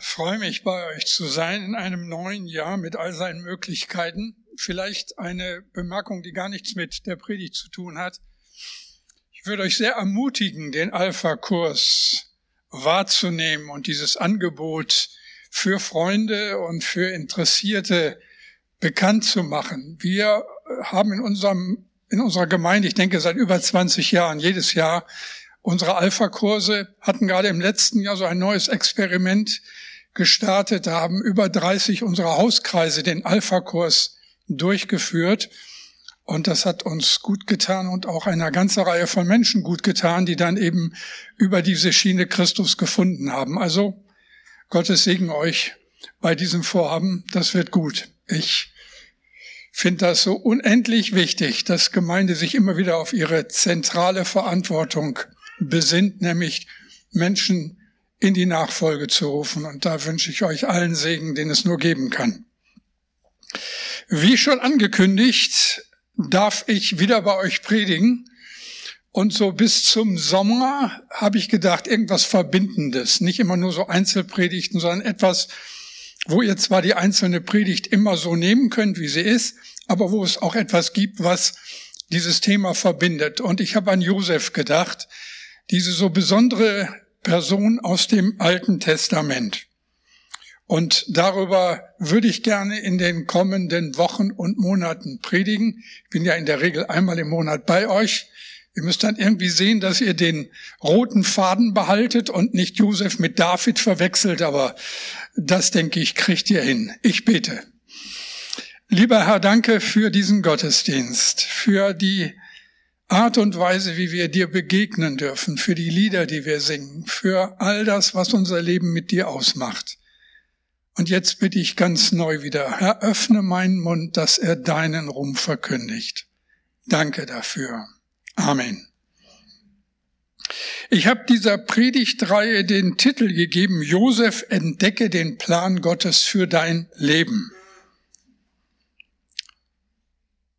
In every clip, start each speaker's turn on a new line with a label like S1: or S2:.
S1: freue mich, bei euch zu sein in einem neuen Jahr mit all seinen Möglichkeiten. Vielleicht eine Bemerkung, die gar nichts mit der Predigt zu tun hat. Ich würde euch sehr ermutigen, den Alpha-Kurs wahrzunehmen und dieses Angebot für Freunde und für Interessierte bekannt zu machen. Wir haben in unserem, in unserer Gemeinde, ich denke seit über 20 Jahren, jedes Jahr unsere Alpha-Kurse, hatten gerade im letzten Jahr so ein neues Experiment gestartet, haben über 30 unserer Hauskreise den Alpha-Kurs durchgeführt. Und das hat uns gut getan und auch einer ganzen Reihe von Menschen gut getan, die dann eben über diese Schiene Christus gefunden haben. Also Gottes Segen euch bei diesem Vorhaben. Das wird gut. Ich finde das so unendlich wichtig, dass Gemeinde sich immer wieder auf ihre zentrale Verantwortung besinnt, nämlich Menschen in die Nachfolge zu rufen. Und da wünsche ich euch allen Segen, den es nur geben kann. Wie schon angekündigt, darf ich wieder bei euch predigen. Und so bis zum Sommer habe ich gedacht, irgendwas Verbindendes. Nicht immer nur so Einzelpredigten, sondern etwas, wo ihr zwar die einzelne Predigt immer so nehmen könnt, wie sie ist, aber wo es auch etwas gibt, was dieses Thema verbindet. Und ich habe an Josef gedacht, diese so besondere Person aus dem Alten Testament. Und darüber würde ich gerne in den kommenden Wochen und Monaten predigen. Ich bin ja in der Regel einmal im Monat bei euch. Ihr müsst dann irgendwie sehen, dass ihr den roten Faden behaltet und nicht Josef mit David verwechselt, aber das denke ich, kriegt ihr hin. Ich bete. Lieber Herr, danke für diesen Gottesdienst, für die Art und Weise, wie wir dir begegnen dürfen, für die Lieder, die wir singen, für all das, was unser Leben mit dir ausmacht. Und jetzt bitte ich ganz neu wieder, Herr, öffne meinen Mund, dass er deinen Ruhm verkündigt. Danke dafür. Amen. Ich habe dieser Predigtreihe den Titel gegeben, Josef entdecke den Plan Gottes für dein Leben.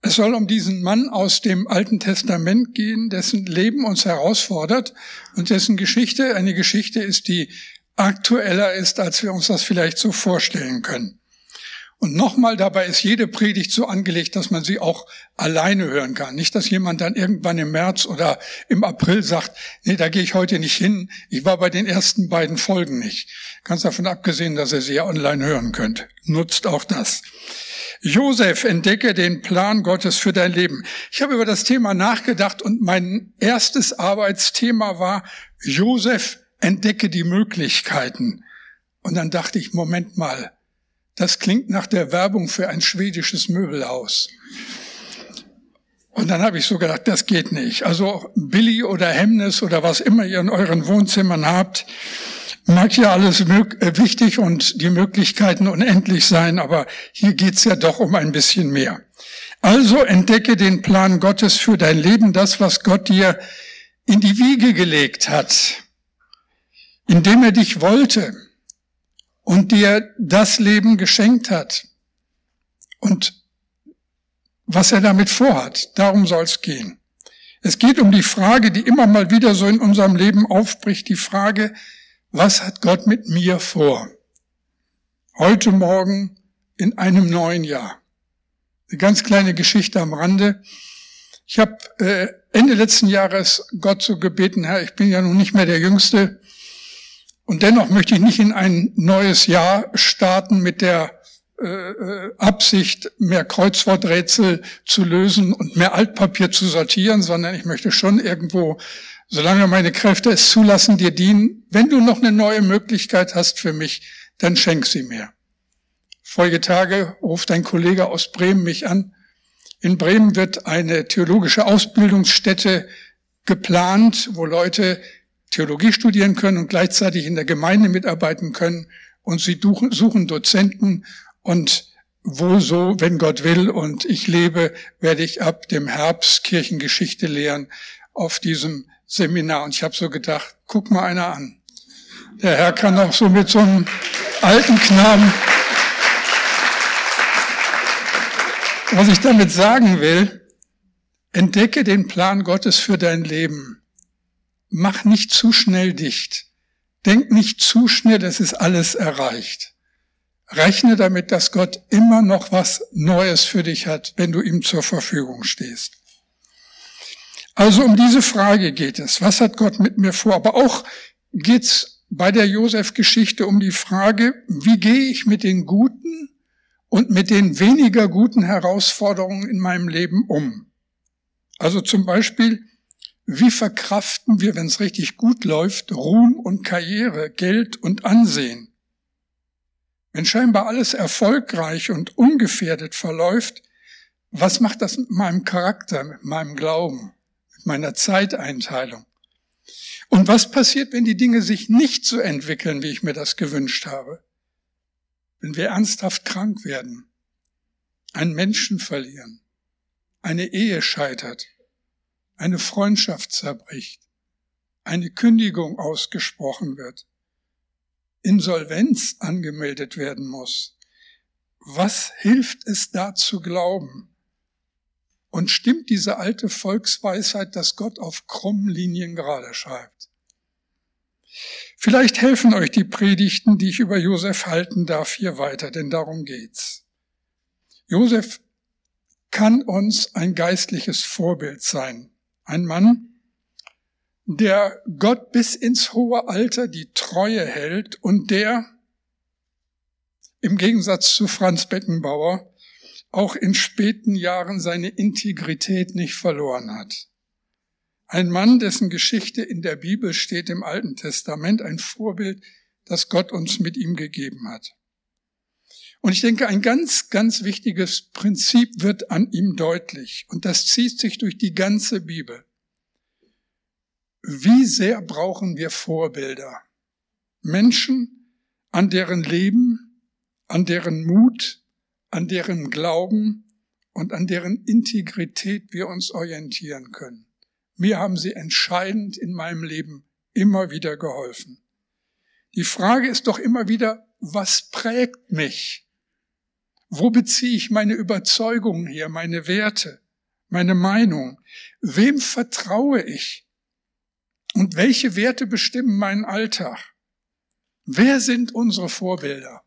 S1: Es soll um diesen Mann aus dem Alten Testament gehen, dessen Leben uns herausfordert und dessen Geschichte eine Geschichte ist, die aktueller ist, als wir uns das vielleicht so vorstellen können. Und nochmal, dabei ist jede Predigt so angelegt, dass man sie auch alleine hören kann. Nicht, dass jemand dann irgendwann im März oder im April sagt, nee, da gehe ich heute nicht hin. Ich war bei den ersten beiden Folgen nicht. Ganz davon abgesehen, dass ihr sie ja online hören könnt. Nutzt auch das. Josef, entdecke den Plan Gottes für dein Leben. Ich habe über das Thema nachgedacht und mein erstes Arbeitsthema war, Josef, entdecke die Möglichkeiten. Und dann dachte ich, Moment mal, das klingt nach der Werbung für ein schwedisches Möbelhaus. Und dann habe ich so gedacht, das geht nicht. Also Billy oder Hemnes oder was immer ihr in euren Wohnzimmern habt, mag ja alles äh, wichtig und die Möglichkeiten unendlich sein, aber hier geht's ja doch um ein bisschen mehr. Also entdecke den Plan Gottes für dein Leben, das, was Gott dir in die Wiege gelegt hat, indem er dich wollte und dir das Leben geschenkt hat. Und was er damit vorhat, darum soll es gehen. Es geht um die Frage, die immer mal wieder so in unserem Leben aufbricht, die Frage, was hat Gott mit mir vor? Heute Morgen in einem neuen Jahr. Eine ganz kleine Geschichte am Rande. Ich habe äh, Ende letzten Jahres Gott so gebeten, Herr, ich bin ja nun nicht mehr der Jüngste und dennoch möchte ich nicht in ein neues Jahr starten mit der äh, äh Absicht, mehr Kreuzworträtsel zu lösen und mehr Altpapier zu sortieren, sondern ich möchte schon irgendwo solange meine Kräfte es zulassen, dir dienen. Wenn du noch eine neue Möglichkeit hast für mich, dann schenk sie mir. Folge Tage ruft ein Kollege aus Bremen mich an. In Bremen wird eine theologische Ausbildungsstätte geplant, wo Leute Theologie studieren können und gleichzeitig in der Gemeinde mitarbeiten können. Und sie suchen Dozenten und wo so, wenn Gott will und ich lebe, werde ich ab dem Herbst Kirchengeschichte lehren auf diesem Seminar und ich habe so gedacht, guck mal einer an. Der Herr kann auch so mit so einem alten Knaben. Was ich damit sagen will, entdecke den Plan Gottes für dein Leben. Mach nicht zu schnell dicht. Denk nicht zu schnell, es ist alles erreicht. Rechne damit, dass Gott immer noch was Neues für dich hat, wenn du ihm zur Verfügung stehst. Also um diese Frage geht es. Was hat Gott mit mir vor? Aber auch geht's bei der Josef-Geschichte um die Frage, wie gehe ich mit den guten und mit den weniger guten Herausforderungen in meinem Leben um? Also zum Beispiel, wie verkraften wir, wenn es richtig gut läuft, Ruhm und Karriere, Geld und Ansehen? Wenn scheinbar alles erfolgreich und ungefährdet verläuft, was macht das mit meinem Charakter, mit meinem Glauben, meiner Zeiteinteilung? Und was passiert, wenn die Dinge sich nicht so entwickeln, wie ich mir das gewünscht habe? Wenn wir ernsthaft krank werden, einen Menschen verlieren, eine Ehe scheitert, eine Freundschaft zerbricht, eine Kündigung ausgesprochen wird, Insolvenz angemeldet werden muss. Was hilft es da zu glauben? Und stimmt diese alte Volksweisheit, dass Gott auf krummen Linien gerade schreibt? Vielleicht helfen euch die Predigten, die ich über Josef halten darf, hier weiter, denn darum geht's. Josef kann uns ein geistliches Vorbild sein. Ein Mann, der Gott bis ins hohe Alter die Treue hält und der im Gegensatz zu Franz Beckenbauer auch in späten Jahren seine Integrität nicht verloren hat. Ein Mann, dessen Geschichte in der Bibel steht im Alten Testament, ein Vorbild, das Gott uns mit ihm gegeben hat. Und ich denke, ein ganz, ganz wichtiges Prinzip wird an ihm deutlich. Und das zieht sich durch die ganze Bibel. Wie sehr brauchen wir Vorbilder? Menschen, an deren Leben, an deren Mut, an deren Glauben und an deren Integrität wir uns orientieren können. Mir haben sie entscheidend in meinem Leben immer wieder geholfen. Die Frage ist doch immer wieder, was prägt mich? Wo beziehe ich meine Überzeugungen her, meine Werte, meine Meinung? Wem vertraue ich? Und welche Werte bestimmen meinen Alltag? Wer sind unsere Vorbilder?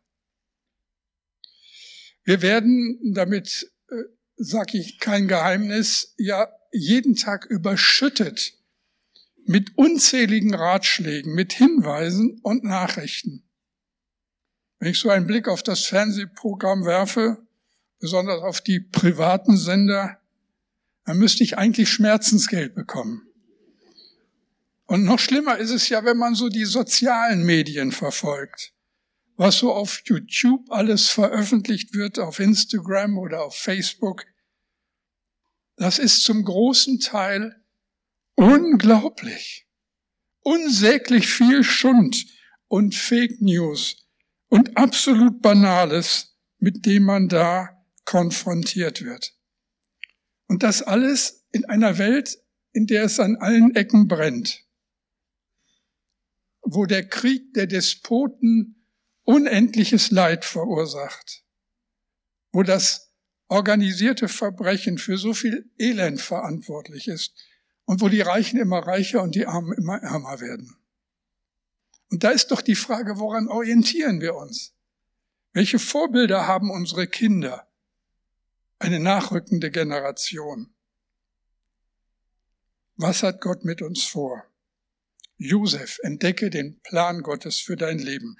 S1: Wir werden, damit äh, sage ich kein Geheimnis, ja jeden Tag überschüttet mit unzähligen Ratschlägen, mit Hinweisen und Nachrichten. Wenn ich so einen Blick auf das Fernsehprogramm werfe, besonders auf die privaten Sender, dann müsste ich eigentlich Schmerzensgeld bekommen. Und noch schlimmer ist es ja, wenn man so die sozialen Medien verfolgt. Was so auf YouTube alles veröffentlicht wird, auf Instagram oder auf Facebook. Das ist zum großen Teil unglaublich. Unsäglich viel Schund und Fake News und absolut Banales, mit dem man da konfrontiert wird. Und das alles in einer Welt, in der es an allen Ecken brennt wo der Krieg der Despoten unendliches Leid verursacht, wo das organisierte Verbrechen für so viel Elend verantwortlich ist und wo die Reichen immer reicher und die Armen immer ärmer werden. Und da ist doch die Frage, woran orientieren wir uns? Welche Vorbilder haben unsere Kinder? Eine nachrückende Generation. Was hat Gott mit uns vor? Josef, entdecke den Plan Gottes für dein Leben.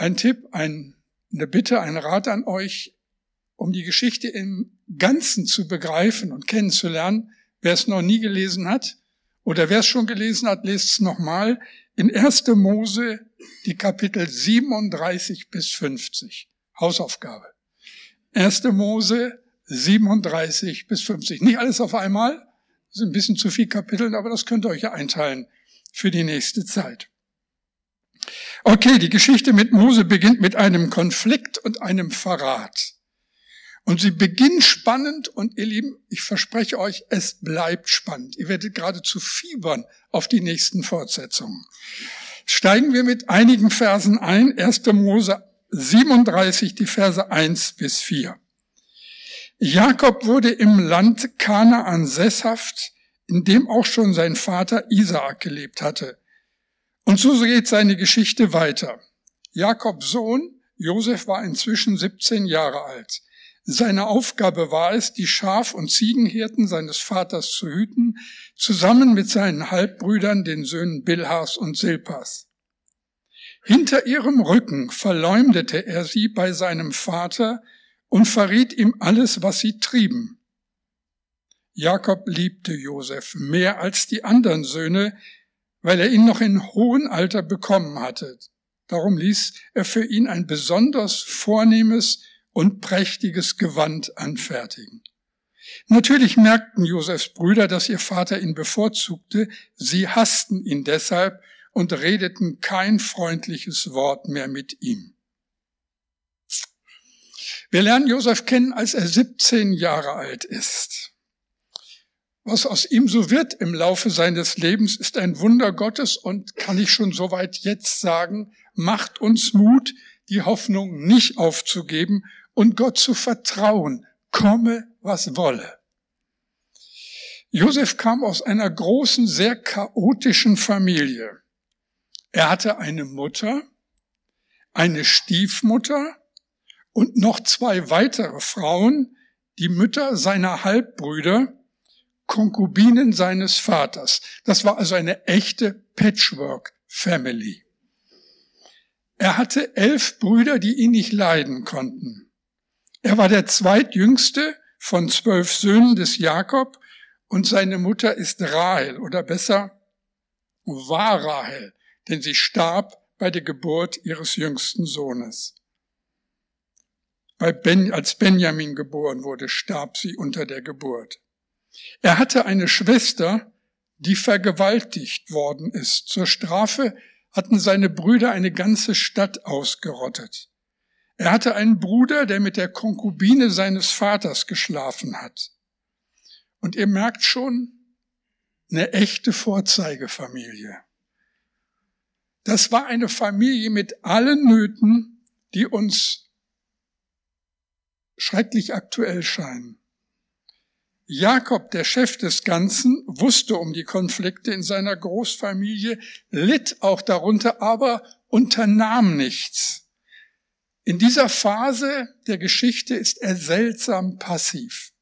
S1: Ein Tipp, ein, eine Bitte, ein Rat an euch, um die Geschichte im Ganzen zu begreifen und kennenzulernen. Wer es noch nie gelesen hat oder wer es schon gelesen hat, lest es nochmal in 1. Mose die Kapitel 37 bis 50. Hausaufgabe. 1. Mose 37 bis 50. Nicht alles auf einmal, das sind ein bisschen zu viel Kapitel, aber das könnt ihr euch ja einteilen für die nächste Zeit. Okay, die Geschichte mit Mose beginnt mit einem Konflikt und einem Verrat. Und sie beginnt spannend und ihr Lieben, ich verspreche euch, es bleibt spannend. Ihr werdet geradezu fiebern auf die nächsten Fortsetzungen. Steigen wir mit einigen Versen ein. 1. Mose 37, die Verse 1 bis 4. Jakob wurde im Land Kanaan sesshaft, in dem auch schon sein Vater Isaak gelebt hatte. Und so geht seine Geschichte weiter. Jakobs Sohn Josef war inzwischen 17 Jahre alt. Seine Aufgabe war es, die Schaf- und Ziegenhirten seines Vaters zu hüten, zusammen mit seinen Halbbrüdern, den Söhnen Bilhas und Silpas. Hinter ihrem Rücken verleumdete er sie bei seinem Vater und verriet ihm alles, was sie trieben. Jakob liebte Josef mehr als die anderen Söhne, weil er ihn noch in hohem Alter bekommen hatte. Darum ließ er für ihn ein besonders vornehmes und prächtiges Gewand anfertigen. Natürlich merkten Josefs Brüder, dass ihr Vater ihn bevorzugte, sie hassten ihn deshalb und redeten kein freundliches Wort mehr mit ihm. Wir lernen Josef kennen, als er 17 Jahre alt ist. Was aus ihm so wird im Laufe seines Lebens, ist ein Wunder Gottes und kann ich schon soweit jetzt sagen, macht uns Mut, die Hoffnung nicht aufzugeben und Gott zu vertrauen, komme was wolle. Josef kam aus einer großen, sehr chaotischen Familie. Er hatte eine Mutter, eine Stiefmutter und noch zwei weitere Frauen, die Mütter seiner Halbbrüder, Konkubinen seines Vaters. Das war also eine echte Patchwork-Family. Er hatte elf Brüder, die ihn nicht leiden konnten. Er war der zweitjüngste von zwölf Söhnen des Jakob und seine Mutter ist Rahel oder besser war Rahel, denn sie starb bei der Geburt ihres jüngsten Sohnes. Ben, als Benjamin geboren wurde, starb sie unter der Geburt. Er hatte eine Schwester, die vergewaltigt worden ist. Zur Strafe hatten seine Brüder eine ganze Stadt ausgerottet. Er hatte einen Bruder, der mit der Konkubine seines Vaters geschlafen hat. Und ihr merkt schon, eine echte Vorzeigefamilie. Das war eine Familie mit allen Nöten, die uns schrecklich aktuell scheinen. Jakob, der Chef des Ganzen, wusste um die Konflikte in seiner Großfamilie, litt auch darunter, aber unternahm nichts. In dieser Phase der Geschichte ist er seltsam passiv.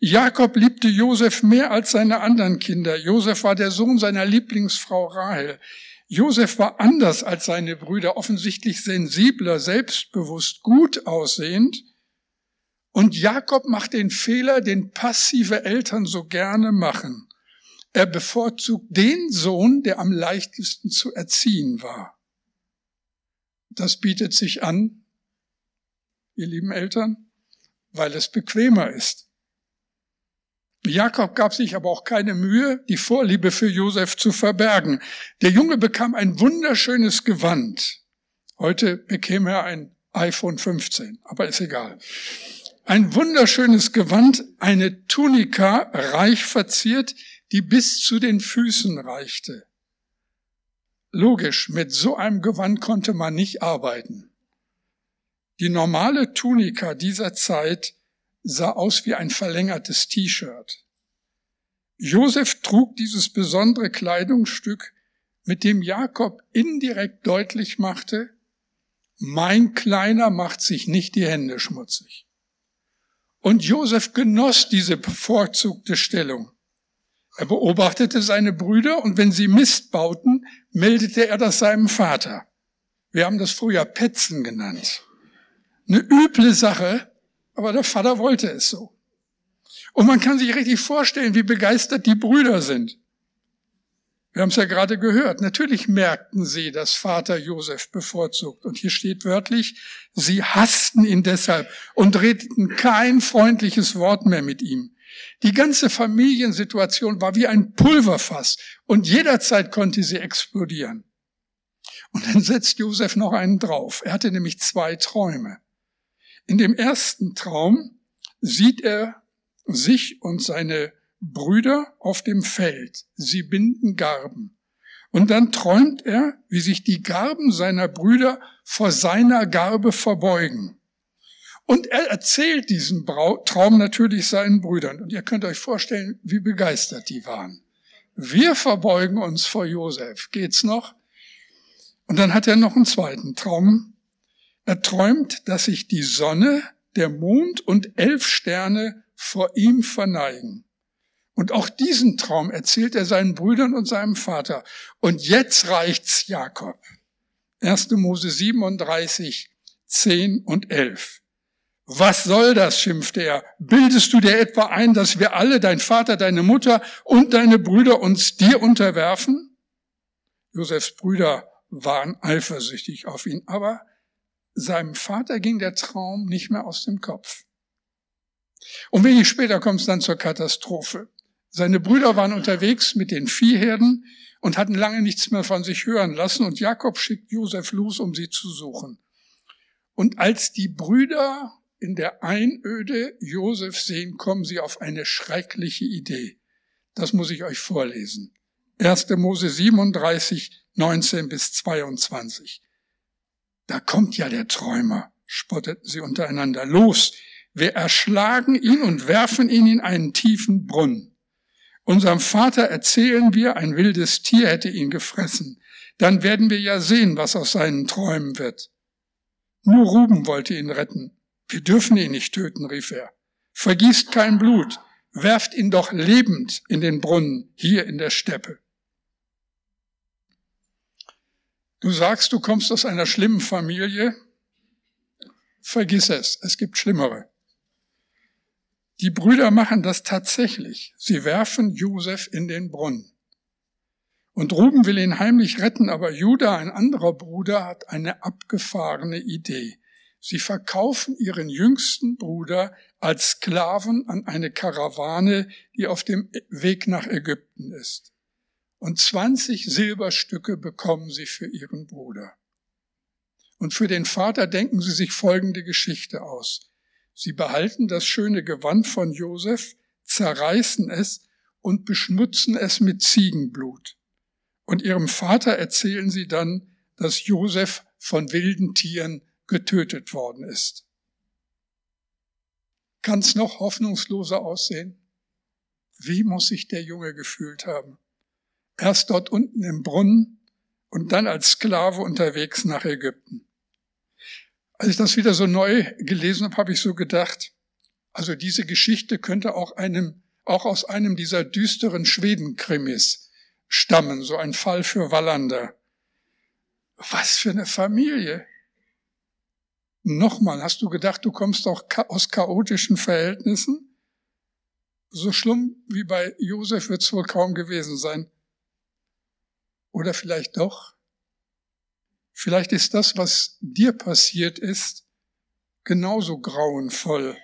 S1: Jakob liebte Josef mehr als seine anderen Kinder. Josef war der Sohn seiner Lieblingsfrau Rahel. Josef war anders als seine Brüder, offensichtlich sensibler, selbstbewusst, gut aussehend. Und Jakob macht den Fehler, den passive Eltern so gerne machen. Er bevorzugt den Sohn, der am leichtesten zu erziehen war. Das bietet sich an, ihr lieben Eltern, weil es bequemer ist. Jakob gab sich aber auch keine Mühe, die Vorliebe für Josef zu verbergen. Der Junge bekam ein wunderschönes Gewand. Heute bekäme er ein iPhone 15, aber ist egal. Ein wunderschönes Gewand, eine Tunika, reich verziert, die bis zu den Füßen reichte. Logisch, mit so einem Gewand konnte man nicht arbeiten. Die normale Tunika dieser Zeit sah aus wie ein verlängertes T-Shirt. Josef trug dieses besondere Kleidungsstück, mit dem Jakob indirekt deutlich machte, mein Kleiner macht sich nicht die Hände schmutzig. Und Josef genoss diese bevorzugte Stellung. Er beobachtete seine Brüder und wenn sie Mist bauten, meldete er das seinem Vater. Wir haben das früher Petzen genannt. Eine üble Sache, aber der Vater wollte es so. Und man kann sich richtig vorstellen, wie begeistert die Brüder sind. Wir haben es ja gerade gehört. Natürlich merkten sie, dass Vater Josef bevorzugt. Und hier steht wörtlich, sie hassten ihn deshalb und redeten kein freundliches Wort mehr mit ihm. Die ganze Familiensituation war wie ein Pulverfass und jederzeit konnte sie explodieren. Und dann setzt Josef noch einen drauf. Er hatte nämlich zwei Träume. In dem ersten Traum sieht er sich und seine Brüder auf dem Feld. Sie binden Garben. Und dann träumt er, wie sich die Garben seiner Brüder vor seiner Garbe verbeugen. Und er erzählt diesen Traum natürlich seinen Brüdern. Und ihr könnt euch vorstellen, wie begeistert die waren. Wir verbeugen uns vor Josef. Geht's noch? Und dann hat er noch einen zweiten Traum. Er träumt, dass sich die Sonne, der Mond und elf Sterne vor ihm verneigen. Und auch diesen Traum erzählt er seinen Brüdern und seinem Vater. Und jetzt reicht's Jakob. 1. Mose 37, 10 und 11. Was soll das, schimpfte er. Bildest du dir etwa ein, dass wir alle, dein Vater, deine Mutter und deine Brüder uns dir unterwerfen? Josefs Brüder waren eifersüchtig auf ihn, aber seinem Vater ging der Traum nicht mehr aus dem Kopf. Und wenig später kommt es dann zur Katastrophe. Seine Brüder waren unterwegs mit den Viehherden und hatten lange nichts mehr von sich hören lassen und Jakob schickt Josef los, um sie zu suchen. Und als die Brüder in der Einöde Josef sehen, kommen sie auf eine schreckliche Idee. Das muss ich euch vorlesen. 1. Mose 37, 19 bis 22. Da kommt ja der Träumer, spotteten sie untereinander. Los, wir erschlagen ihn und werfen ihn in einen tiefen Brunnen. Unserem Vater erzählen wir, ein wildes Tier hätte ihn gefressen. Dann werden wir ja sehen, was aus seinen Träumen wird. Nur Ruben wollte ihn retten. Wir dürfen ihn nicht töten, rief er. Vergießt kein Blut, werft ihn doch lebend in den Brunnen hier in der Steppe. Du sagst, du kommst aus einer schlimmen Familie. Vergiss es, es gibt schlimmere. Die Brüder machen das tatsächlich. Sie werfen Josef in den Brunnen. Und Ruben will ihn heimlich retten, aber Judah, ein anderer Bruder, hat eine abgefahrene Idee. Sie verkaufen ihren jüngsten Bruder als Sklaven an eine Karawane, die auf dem Weg nach Ägypten ist. Und 20 Silberstücke bekommen sie für ihren Bruder. Und für den Vater denken sie sich folgende Geschichte aus. Sie behalten das schöne Gewand von Josef, zerreißen es und beschmutzen es mit Ziegenblut. Und ihrem Vater erzählen sie dann, dass Josef von wilden Tieren getötet worden ist. Kann es noch hoffnungsloser aussehen? Wie muss sich der Junge gefühlt haben? Erst dort unten im Brunnen und dann als Sklave unterwegs nach Ägypten. Als ich das wieder so neu gelesen habe, habe ich so gedacht, also diese Geschichte könnte auch einem, auch aus einem dieser düsteren Schweden-Krimis stammen, so ein Fall für Wallander. Was für eine Familie. Nochmal, hast du gedacht, du kommst auch aus chaotischen Verhältnissen? So schlimm wie bei Josef wird es wohl kaum gewesen sein. Oder vielleicht doch? Vielleicht ist das, was dir passiert ist, genauso grauenvoll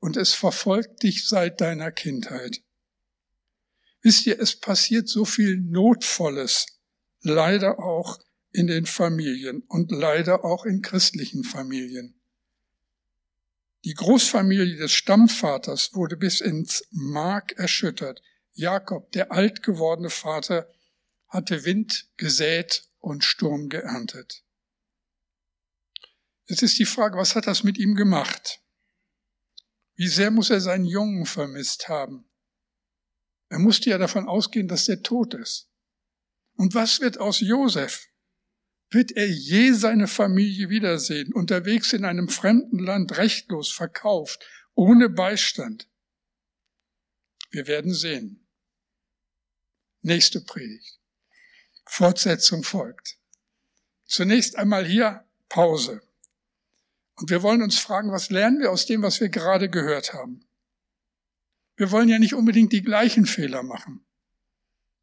S1: und es verfolgt dich seit deiner Kindheit. Wisst ihr, es passiert so viel Notvolles, leider auch in den Familien und leider auch in christlichen Familien. Die Großfamilie des Stammvaters wurde bis ins Mark erschüttert. Jakob, der alt gewordene Vater, hatte Wind gesät und Sturm geerntet. Jetzt ist die Frage, was hat das mit ihm gemacht? Wie sehr muss er seinen Jungen vermisst haben? Er musste ja davon ausgehen, dass er tot ist. Und was wird aus Josef? Wird er je seine Familie wiedersehen, unterwegs in einem fremden Land, rechtlos, verkauft, ohne Beistand? Wir werden sehen. Nächste Predigt. Fortsetzung folgt. Zunächst einmal hier Pause. Und wir wollen uns fragen, was lernen wir aus dem, was wir gerade gehört haben? Wir wollen ja nicht unbedingt die gleichen Fehler machen.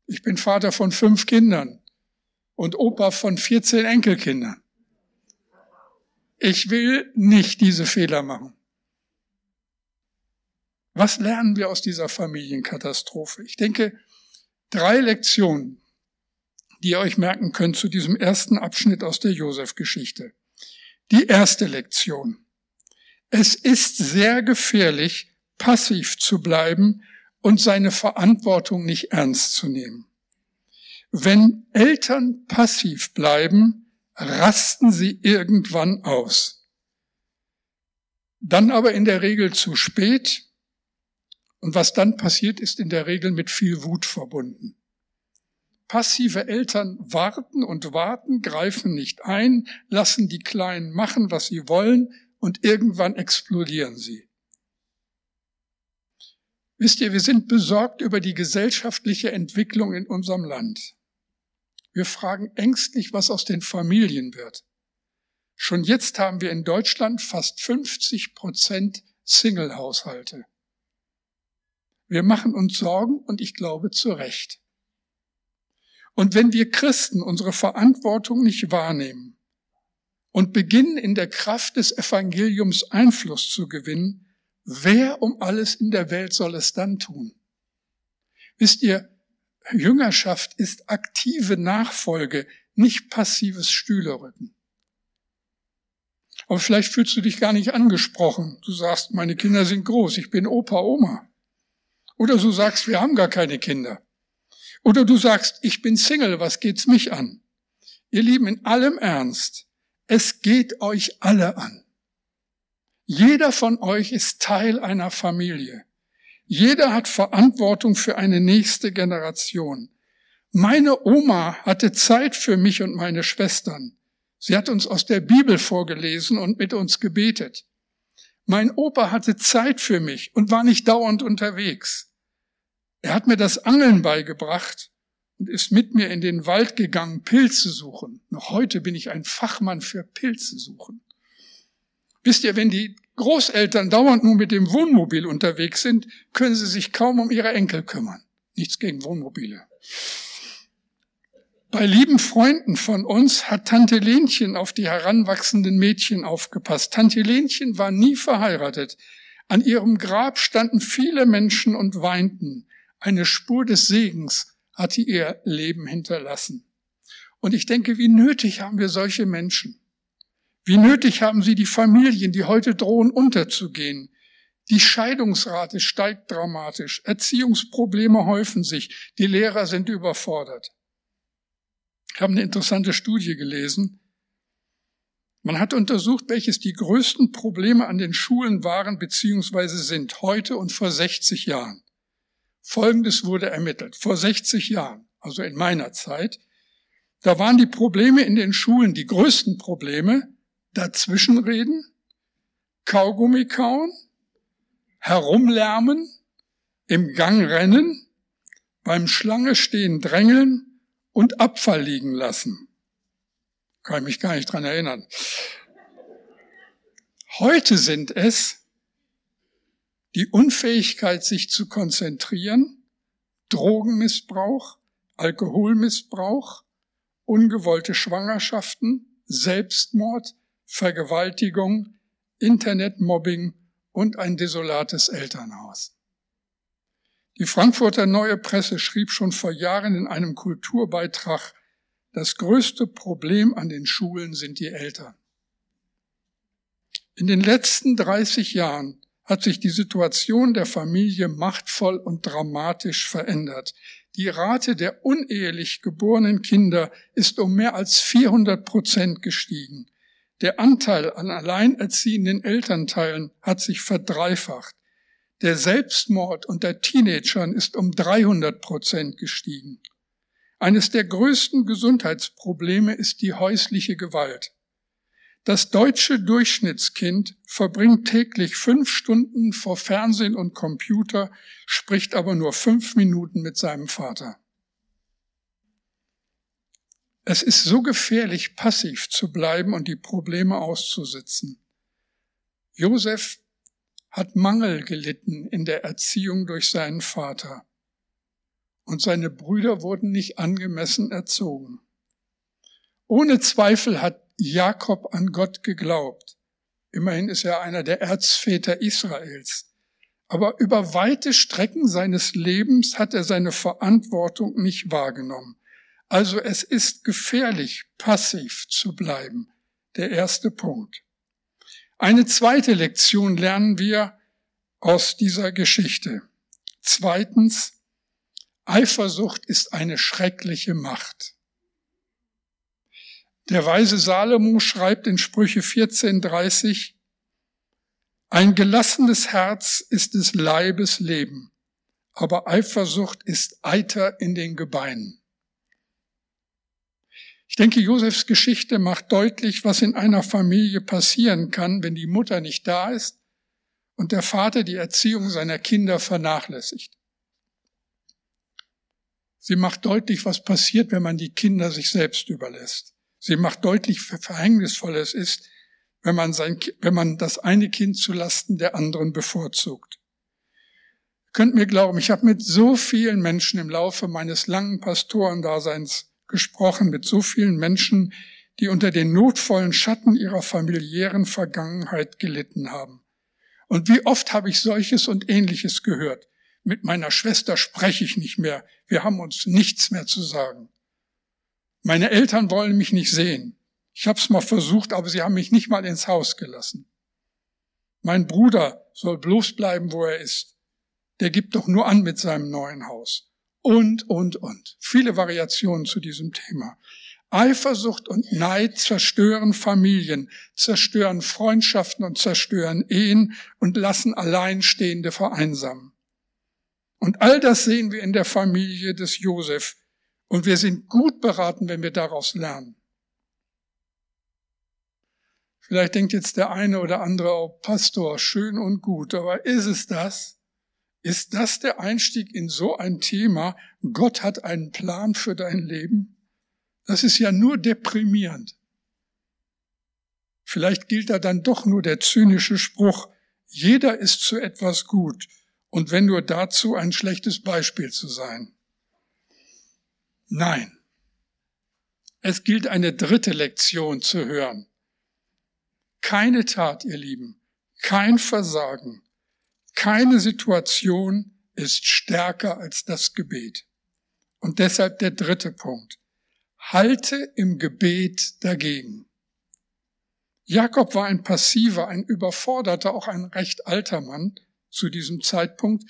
S1: Ich bin Vater von fünf Kindern und Opa von 14 Enkelkindern. Ich will nicht diese Fehler machen. Was lernen wir aus dieser Familienkatastrophe? Ich denke, drei Lektionen die ihr euch merken könnt zu diesem ersten Abschnitt aus der Josef-Geschichte. Die erste Lektion. Es ist sehr gefährlich, passiv zu bleiben und seine Verantwortung nicht ernst zu nehmen. Wenn Eltern passiv bleiben, rasten sie irgendwann aus. Dann aber in der Regel zu spät. Und was dann passiert, ist in der Regel mit viel Wut verbunden. Passive Eltern warten und warten, greifen nicht ein, lassen die Kleinen machen, was sie wollen, und irgendwann explodieren sie. Wisst ihr, wir sind besorgt über die gesellschaftliche Entwicklung in unserem Land. Wir fragen ängstlich, was aus den Familien wird. Schon jetzt haben wir in Deutschland fast 50 Prozent Single-Haushalte. Wir machen uns Sorgen und ich glaube zu Recht. Und wenn wir Christen unsere Verantwortung nicht wahrnehmen und beginnen in der Kraft des Evangeliums Einfluss zu gewinnen, wer um alles in der Welt soll es dann tun? Wisst ihr, Jüngerschaft ist aktive Nachfolge, nicht passives Stühlerücken. Aber vielleicht fühlst du dich gar nicht angesprochen. Du sagst, meine Kinder sind groß, ich bin Opa, Oma. Oder du sagst, wir haben gar keine Kinder. Oder du sagst, ich bin Single, was geht's mich an? Ihr Lieben, in allem Ernst, es geht euch alle an. Jeder von euch ist Teil einer Familie. Jeder hat Verantwortung für eine nächste Generation. Meine Oma hatte Zeit für mich und meine Schwestern. Sie hat uns aus der Bibel vorgelesen und mit uns gebetet. Mein Opa hatte Zeit für mich und war nicht dauernd unterwegs. Er hat mir das Angeln beigebracht und ist mit mir in den Wald gegangen, Pilze suchen. Noch heute bin ich ein Fachmann für Pilze suchen. Wisst ihr, wenn die Großeltern dauernd nur mit dem Wohnmobil unterwegs sind, können sie sich kaum um ihre Enkel kümmern. Nichts gegen Wohnmobile. Bei lieben Freunden von uns hat Tante Lenchen auf die heranwachsenden Mädchen aufgepasst. Tante Lenchen war nie verheiratet. An ihrem Grab standen viele Menschen und weinten. Eine Spur des Segens hatte ihr Leben hinterlassen. Und ich denke, wie nötig haben wir solche Menschen? Wie nötig haben sie die Familien, die heute drohen unterzugehen? Die Scheidungsrate steigt dramatisch, Erziehungsprobleme häufen sich, die Lehrer sind überfordert. Ich habe eine interessante Studie gelesen. Man hat untersucht, welches die größten Probleme an den Schulen waren bzw. sind heute und vor 60 Jahren. Folgendes wurde ermittelt. Vor 60 Jahren, also in meiner Zeit, da waren die Probleme in den Schulen, die größten Probleme, dazwischenreden, Kaugummi kauen, herumlärmen, im Gang rennen, beim Schlange stehen drängeln und Abfall liegen lassen. Kann ich mich gar nicht dran erinnern. Heute sind es die Unfähigkeit, sich zu konzentrieren, Drogenmissbrauch, Alkoholmissbrauch, ungewollte Schwangerschaften, Selbstmord, Vergewaltigung, Internetmobbing und ein desolates Elternhaus. Die Frankfurter Neue Presse schrieb schon vor Jahren in einem Kulturbeitrag, das größte Problem an den Schulen sind die Eltern. In den letzten 30 Jahren hat sich die Situation der Familie machtvoll und dramatisch verändert. Die Rate der unehelich geborenen Kinder ist um mehr als 400 Prozent gestiegen. Der Anteil an alleinerziehenden Elternteilen hat sich verdreifacht. Der Selbstmord unter Teenagern ist um 300 Prozent gestiegen. Eines der größten Gesundheitsprobleme ist die häusliche Gewalt. Das deutsche Durchschnittskind verbringt täglich fünf Stunden vor Fernsehen und Computer, spricht aber nur fünf Minuten mit seinem Vater. Es ist so gefährlich, passiv zu bleiben und die Probleme auszusitzen. Josef hat Mangel gelitten in der Erziehung durch seinen Vater. Und seine Brüder wurden nicht angemessen erzogen. Ohne Zweifel hat Jakob an Gott geglaubt. Immerhin ist er einer der Erzväter Israels. Aber über weite Strecken seines Lebens hat er seine Verantwortung nicht wahrgenommen. Also es ist gefährlich, passiv zu bleiben. Der erste Punkt. Eine zweite Lektion lernen wir aus dieser Geschichte. Zweitens, Eifersucht ist eine schreckliche Macht. Der weise Salomo schreibt in Sprüche 14.30, ein gelassenes Herz ist des Leibes Leben, aber Eifersucht ist Eiter in den Gebeinen. Ich denke, Josefs Geschichte macht deutlich, was in einer Familie passieren kann, wenn die Mutter nicht da ist und der Vater die Erziehung seiner Kinder vernachlässigt. Sie macht deutlich, was passiert, wenn man die Kinder sich selbst überlässt. Sie macht deutlich, wie verhängnisvoll es ist, wenn man, sein, wenn man das eine Kind zu Lasten der anderen bevorzugt. Könnt mir glauben, ich habe mit so vielen Menschen im Laufe meines langen Pastorendaseins gesprochen, mit so vielen Menschen, die unter den notvollen Schatten ihrer familiären Vergangenheit gelitten haben. Und wie oft habe ich solches und ähnliches gehört. Mit meiner Schwester spreche ich nicht mehr. Wir haben uns nichts mehr zu sagen. Meine Eltern wollen mich nicht sehen. Ich habe es mal versucht, aber sie haben mich nicht mal ins Haus gelassen. Mein Bruder soll bloß bleiben, wo er ist. Der gibt doch nur an mit seinem neuen Haus. Und, und, und. Viele Variationen zu diesem Thema. Eifersucht und Neid zerstören Familien, zerstören Freundschaften und zerstören Ehen und lassen Alleinstehende vereinsamen. Und all das sehen wir in der Familie des Josef. Und wir sind gut beraten, wenn wir daraus lernen. Vielleicht denkt jetzt der eine oder andere, oh Pastor, schön und gut, aber ist es das? Ist das der Einstieg in so ein Thema? Gott hat einen Plan für dein Leben? Das ist ja nur deprimierend. Vielleicht gilt da dann doch nur der zynische Spruch, jeder ist zu etwas gut und wenn nur dazu ein schlechtes Beispiel zu sein. Nein. Es gilt eine dritte Lektion zu hören. Keine Tat, ihr Lieben, kein Versagen, keine Situation ist stärker als das Gebet. Und deshalb der dritte Punkt. Halte im Gebet dagegen. Jakob war ein passiver, ein überforderter, auch ein recht alter Mann, zu diesem Zeitpunkt,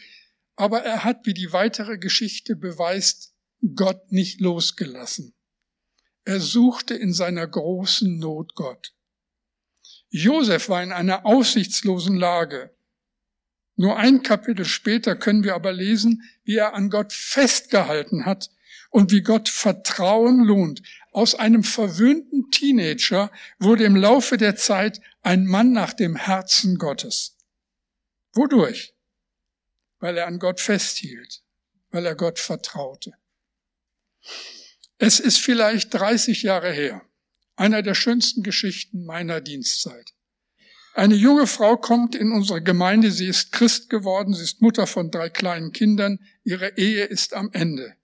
S1: aber er hat, wie die weitere Geschichte beweist, Gott nicht losgelassen. Er suchte in seiner großen Not Gott. Josef war in einer aussichtslosen Lage. Nur ein Kapitel später können wir aber lesen, wie er an Gott festgehalten hat und wie Gott Vertrauen lohnt. Aus einem verwöhnten Teenager wurde im Laufe der Zeit ein Mann nach dem Herzen Gottes. Wodurch? Weil er an Gott festhielt, weil er Gott vertraute. Es ist vielleicht 30 Jahre her, einer der schönsten Geschichten meiner Dienstzeit. Eine junge Frau kommt in unsere Gemeinde, sie ist Christ geworden, sie ist Mutter von drei kleinen Kindern, ihre Ehe ist am Ende.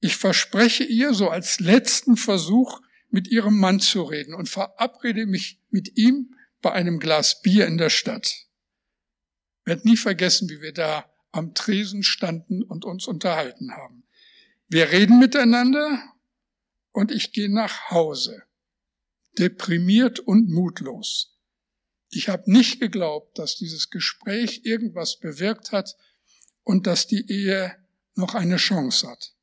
S1: Ich verspreche ihr so als letzten Versuch, mit ihrem Mann zu reden und verabrede mich mit ihm bei einem Glas Bier in der Stadt werde nie vergessen, wie wir da am Tresen standen und uns unterhalten haben. Wir reden miteinander und ich gehe nach Hause, deprimiert und mutlos. Ich habe nicht geglaubt, dass dieses Gespräch irgendwas bewirkt hat und dass die Ehe noch eine Chance hat.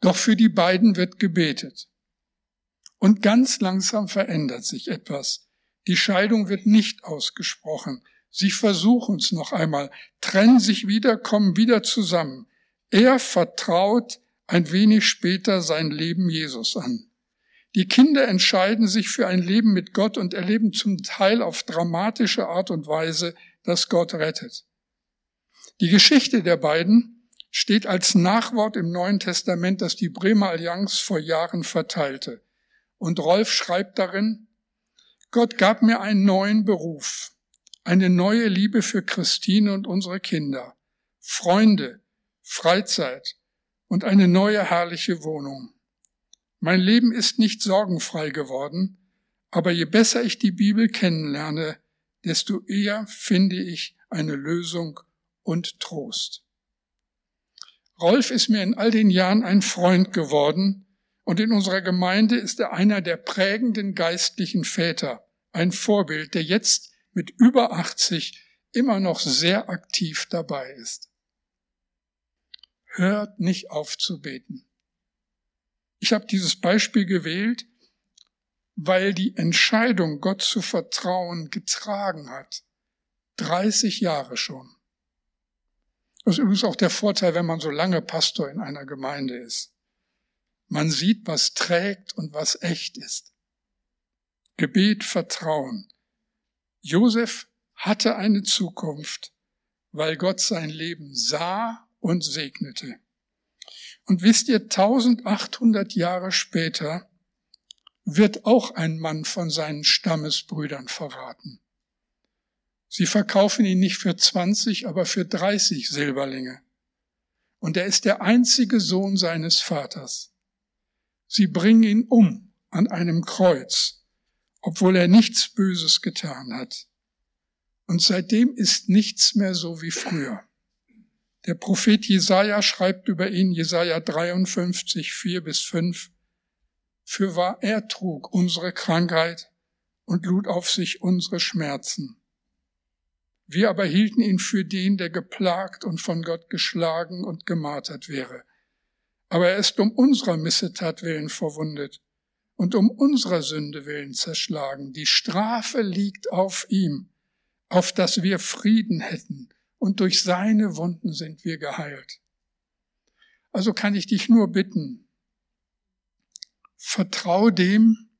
S1: Doch für die beiden wird gebetet. Und ganz langsam verändert sich etwas. Die Scheidung wird nicht ausgesprochen. Sie versuchen es noch einmal, trennen sich wieder, kommen wieder zusammen. Er vertraut ein wenig später sein Leben Jesus an. Die Kinder entscheiden sich für ein Leben mit Gott und erleben zum Teil auf dramatische Art und Weise, dass Gott rettet. Die Geschichte der beiden steht als Nachwort im Neuen Testament, das die Bremer Allianz vor Jahren verteilte. Und Rolf schreibt darin, Gott gab mir einen neuen Beruf eine neue Liebe für Christine und unsere Kinder, Freunde, Freizeit und eine neue herrliche Wohnung. Mein Leben ist nicht sorgenfrei geworden, aber je besser ich die Bibel kennenlerne, desto eher finde ich eine Lösung und Trost. Rolf ist mir in all den Jahren ein Freund geworden und in unserer Gemeinde ist er einer der prägenden geistlichen Väter, ein Vorbild, der jetzt mit über 80 immer noch sehr aktiv dabei ist. Hört nicht auf zu beten. Ich habe dieses Beispiel gewählt, weil die Entscheidung, Gott zu vertrauen, getragen hat. 30 Jahre schon. Das ist übrigens auch der Vorteil, wenn man so lange Pastor in einer Gemeinde ist. Man sieht, was trägt und was echt ist. Gebet, Vertrauen. Josef hatte eine Zukunft, weil Gott sein Leben sah und segnete. Und wisst ihr, 1800 Jahre später wird auch ein Mann von seinen Stammesbrüdern verraten. Sie verkaufen ihn nicht für 20, aber für 30 Silberlinge. Und er ist der einzige Sohn seines Vaters. Sie bringen ihn um an einem Kreuz, obwohl er nichts Böses getan hat. Und seitdem ist nichts mehr so wie früher. Der Prophet Jesaja schreibt über ihn, Jesaja 53, 4 bis 5, für wahr er trug unsere Krankheit und lud auf sich unsere Schmerzen. Wir aber hielten ihn für den, der geplagt und von Gott geschlagen und gemartert wäre. Aber er ist um unserer Missetat willen verwundet und um unserer Sünde willen zerschlagen. Die Strafe liegt auf ihm, auf dass wir Frieden hätten, und durch seine Wunden sind wir geheilt. Also kann ich dich nur bitten, vertrau dem,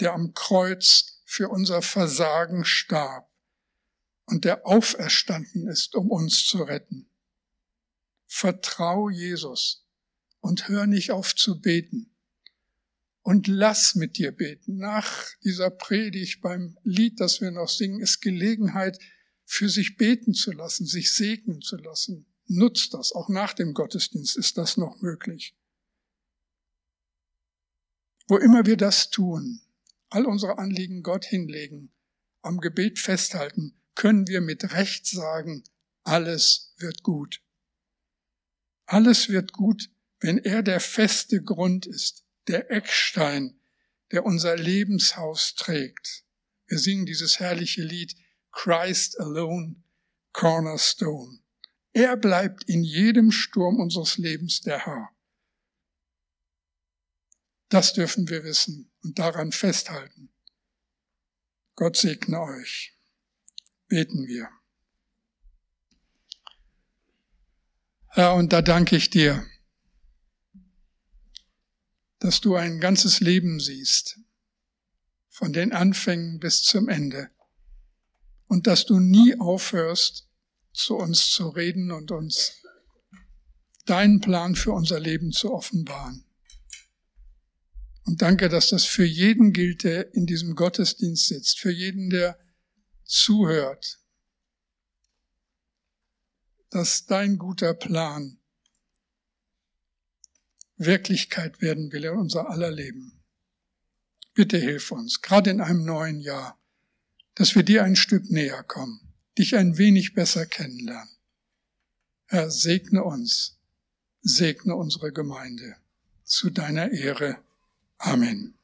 S1: der am Kreuz für unser Versagen starb und der auferstanden ist, um uns zu retten. Vertrau Jesus und hör nicht auf zu beten. Und lass mit dir beten. Nach dieser Predigt beim Lied, das wir noch singen, ist Gelegenheit, für sich beten zu lassen, sich segnen zu lassen. Nutzt das. Auch nach dem Gottesdienst ist das noch möglich. Wo immer wir das tun, all unsere Anliegen Gott hinlegen, am Gebet festhalten, können wir mit Recht sagen, alles wird gut. Alles wird gut, wenn er der feste Grund ist, der Eckstein, der unser Lebenshaus trägt. Wir singen dieses herrliche Lied Christ alone, Cornerstone. Er bleibt in jedem Sturm unseres Lebens der Herr. Das dürfen wir wissen und daran festhalten. Gott segne euch beten wir. Herr, und da danke ich dir, dass du ein ganzes Leben siehst, von den Anfängen bis zum Ende, und dass du nie aufhörst, zu uns zu reden und uns deinen Plan für unser Leben zu offenbaren. Und danke, dass das für jeden gilt, der in diesem Gottesdienst sitzt, für jeden, der zuhört, dass dein guter Plan Wirklichkeit werden will in unser aller Leben. Bitte hilf uns, gerade in einem neuen Jahr, dass wir dir ein Stück näher kommen, dich ein wenig besser kennenlernen. Herr, segne uns, segne unsere Gemeinde zu deiner Ehre. Amen.